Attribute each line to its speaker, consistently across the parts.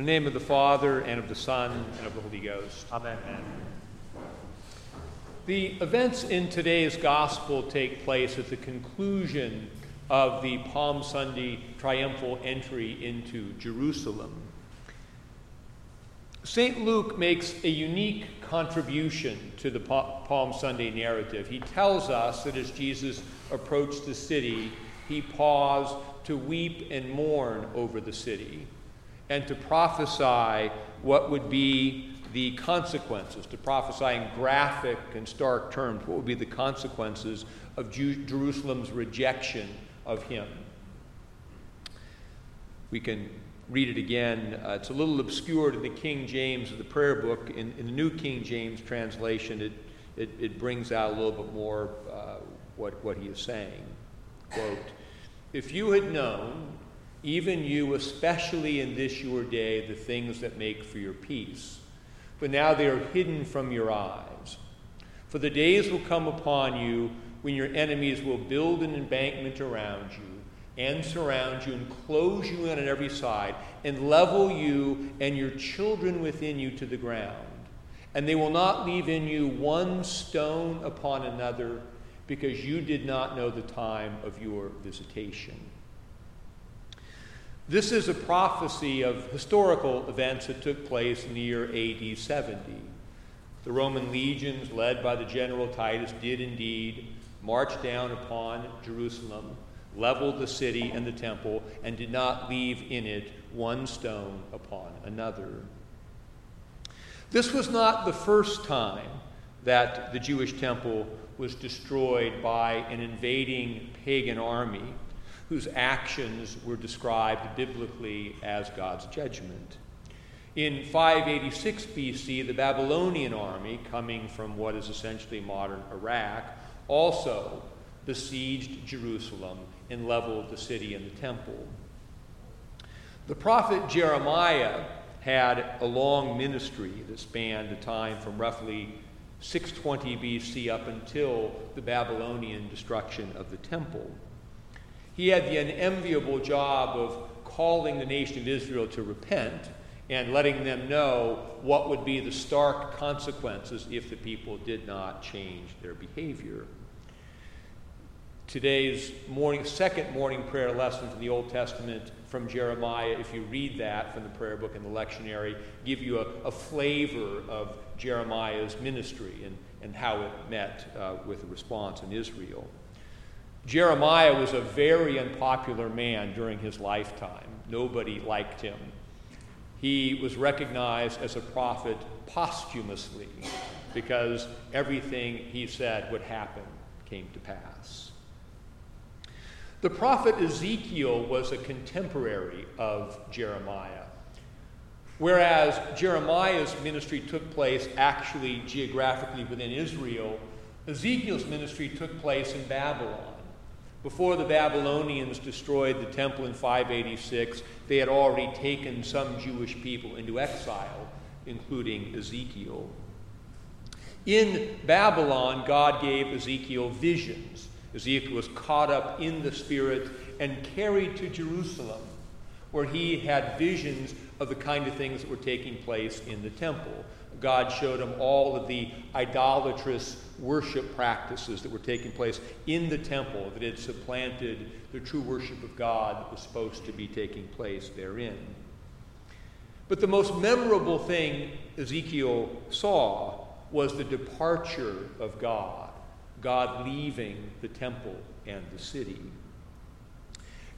Speaker 1: In the name of the Father, and of the Son, and of the Holy Ghost.
Speaker 2: Amen. Amen.
Speaker 1: The events in today's gospel take place at the conclusion of the Palm Sunday triumphal entry into Jerusalem. St. Luke makes a unique contribution to the Palm Sunday narrative. He tells us that as Jesus approached the city, he paused to weep and mourn over the city and to prophesy what would be the consequences, to prophesy in graphic and stark terms what would be the consequences of Jerusalem's rejection of him. We can read it again. Uh, it's a little obscured in the King James of the prayer book. In, in the New King James translation, it, it, it, brings out a little bit more uh, what, what he is saying. Quote, If you had known, even you, especially in this your day, the things that make for your peace, but now they are hidden from your eyes. For the days will come upon you when your enemies will build an embankment around you and surround you and close you in on every side and level you and your children within you to the ground. And they will not leave in you one stone upon another because you did not know the time of your visitation. This is a prophecy of historical events that took place in the year AD 70. The Roman legions, led by the general Titus, did indeed march down upon Jerusalem, leveled the city and the temple, and did not leave in it one stone upon another. This was not the first time that the Jewish temple was destroyed by an invading pagan army whose actions were described biblically as God's judgment. In 586 BC, the Babylonian army, coming from what is essentially modern Iraq, also besieged Jerusalem and leveled the city and the temple. The prophet Jeremiah had a long ministry that spanned a time from roughly 620 BC up until the Babylonian destruction of the temple. He had the unenviable job of calling the nation of Israel to repent and letting them know what would be the stark consequences if the people did not change their behavior. Today's morning, second morning prayer lesson from the Old Testament from Jeremiah, if you read that from the prayer book in the lectionary, give you a, a flavor of Jeremiah's ministry and, and how it met uh, with the response in Israel. Jeremiah was a very unpopular man during his lifetime. Nobody liked him. He was recognized as a prophet posthumously because everything he said would happen came to pass. The prophet Ezekiel was a contemporary of Jeremiah. Whereas Jeremiah's ministry took place actually geographically within Israel, Ezekiel's ministry took place in Babylon. Before the Babylonians destroyed the temple in 586, they had already taken some Jewish people into exile, including Ezekiel. In Babylon, God gave Ezekiel visions. Ezekiel was caught up in the Spirit and carried to Jerusalem, where he had visions of the kind of things that were taking place in the temple. God showed him all of the idolatrous worship practices that were taking place in the temple that had supplanted the true worship of God that was supposed to be taking place therein. But the most memorable thing Ezekiel saw was the departure of God, God leaving the temple and the city.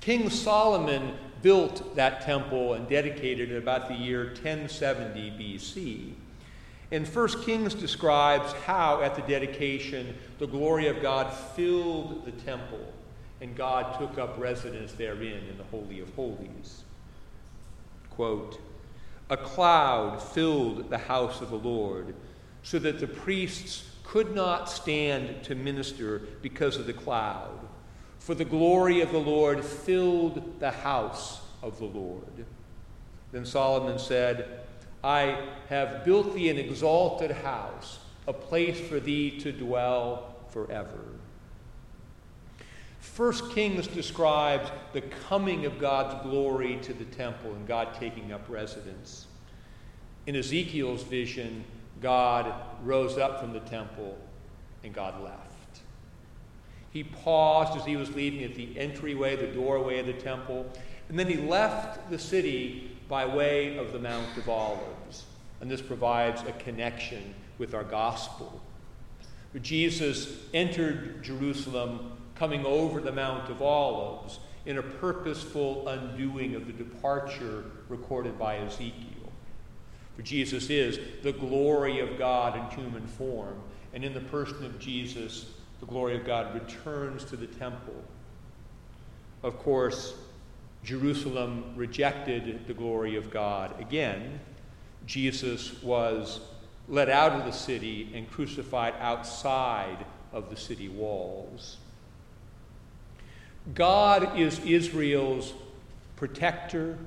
Speaker 1: King Solomon built that temple and dedicated it about the year 1070 BC. And First Kings describes how, at the dedication, the glory of God filled the temple, and God took up residence therein in the Holy of Holies. Quote, A cloud filled the house of the Lord, so that the priests could not stand to minister because of the cloud. For the glory of the Lord filled the house of the Lord. Then Solomon said, I have built thee an exalted house, a place for thee to dwell forever. First Kings describes the coming of God's glory to the temple and God taking up residence. In Ezekiel's vision, God rose up from the temple and God left. He paused as he was leaving at the entryway, the doorway of the temple, and then he left the city by way of the Mount of Olives. And this provides a connection with our gospel. Jesus entered Jerusalem coming over the Mount of Olives in a purposeful undoing of the departure recorded by Ezekiel. For Jesus is the glory of God in human form, and in the person of Jesus, the glory of God returns to the temple. Of course, Jerusalem rejected the glory of God. Again, Jesus was led out of the city and crucified outside of the city walls. God is Israel's protector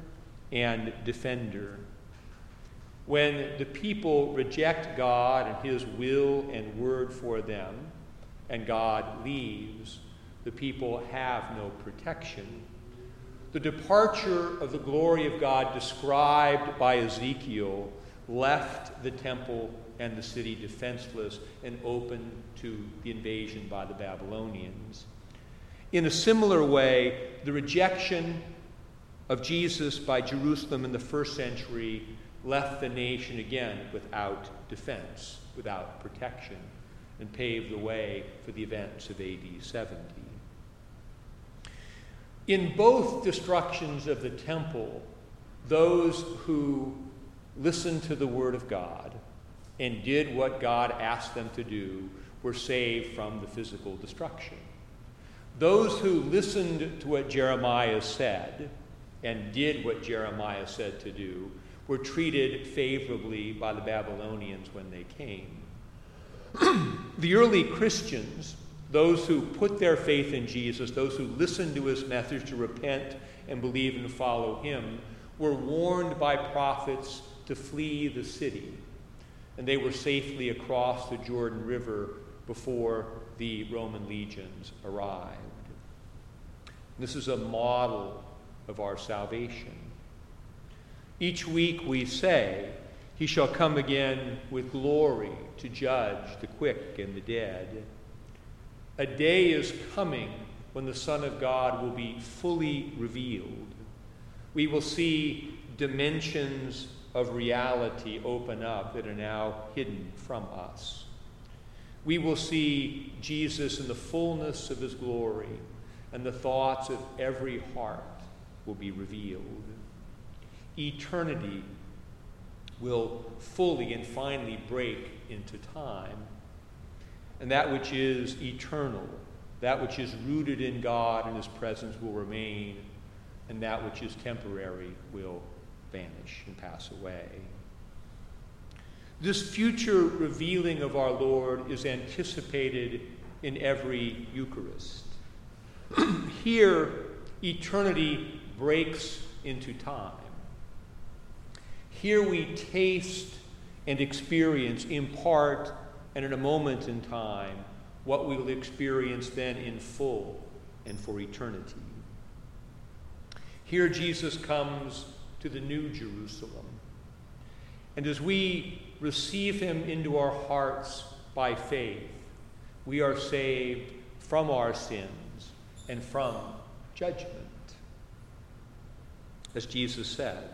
Speaker 1: and defender. When the people reject God and His will and word for them, and God leaves, the people have no protection. The departure of the glory of God described by Ezekiel left the temple and the city defenseless and open to the invasion by the Babylonians. In a similar way, the rejection of Jesus by Jerusalem in the first century left the nation again without defense, without protection and paved the way for the events of AD 70. In both destructions of the temple, those who listened to the word of God and did what God asked them to do were saved from the physical destruction. Those who listened to what Jeremiah said and did what Jeremiah said to do were treated favorably by the Babylonians when they came. the early Christians, those who put their faith in Jesus, those who listened to his message to repent and believe and follow him, were warned by prophets to flee the city. And they were safely across the Jordan River before the Roman legions arrived. This is a model of our salvation. Each week we say, He shall come again with glory to judge the quick and the dead. A day is coming when the Son of God will be fully revealed. We will see dimensions of reality open up that are now hidden from us. We will see Jesus in the fullness of his glory, and the thoughts of every heart will be revealed. Eternity will fully and finally break into time. And that which is eternal, that which is rooted in God and His presence will remain, and that which is temporary will vanish and pass away. This future revealing of our Lord is anticipated in every Eucharist. Here, eternity breaks into time. Here we taste and experience in part and in a moment in time what we will experience then in full and for eternity. Here Jesus comes to the new Jerusalem. And as we receive him into our hearts by faith, we are saved from our sins and from judgment. As Jesus said,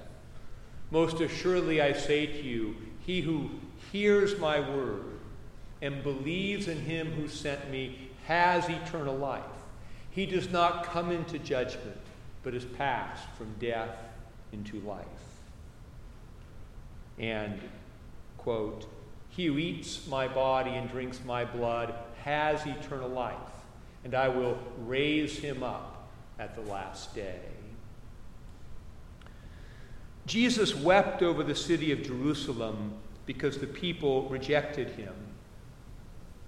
Speaker 1: Most assuredly I say to you, he who hears my word and believes in him who sent me has eternal life. He does not come into judgment, but is passed from death into life. And, quote, he who eats my body and drinks my blood has eternal life, and I will raise him up at the last day. Jesus wept over the city of Jerusalem because the people rejected him.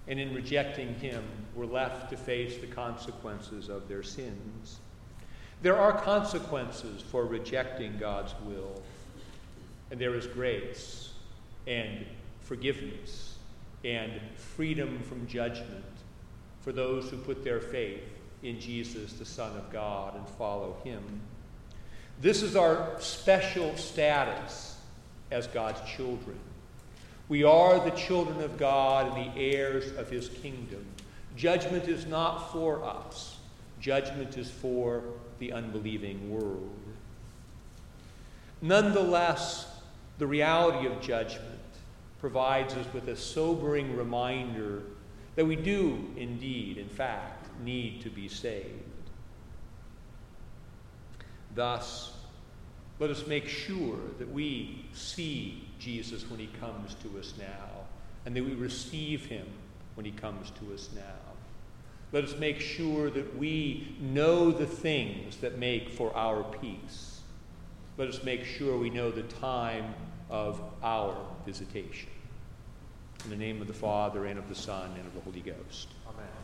Speaker 1: And in rejecting him, were left to face the consequences of their sins. There are consequences for rejecting God's will, and there is grace and forgiveness and freedom from judgment for those who put their faith in Jesus, the Son of God, and follow him. This is our special status as God's children. We are the children of God and the heirs of his kingdom. Judgment is not for us, judgment is for the unbelieving world. Nonetheless, the reality of judgment provides us with a sobering reminder that we do indeed, in fact, need to be saved. Thus, let us make sure that we see Jesus when he comes to us now, and that we receive him when he comes to us now. Let us make sure that we know the things that make for our peace. Let us make sure we know the time of our visitation. In the name of the Father, and of the Son, and of the Holy Ghost.
Speaker 2: Amen.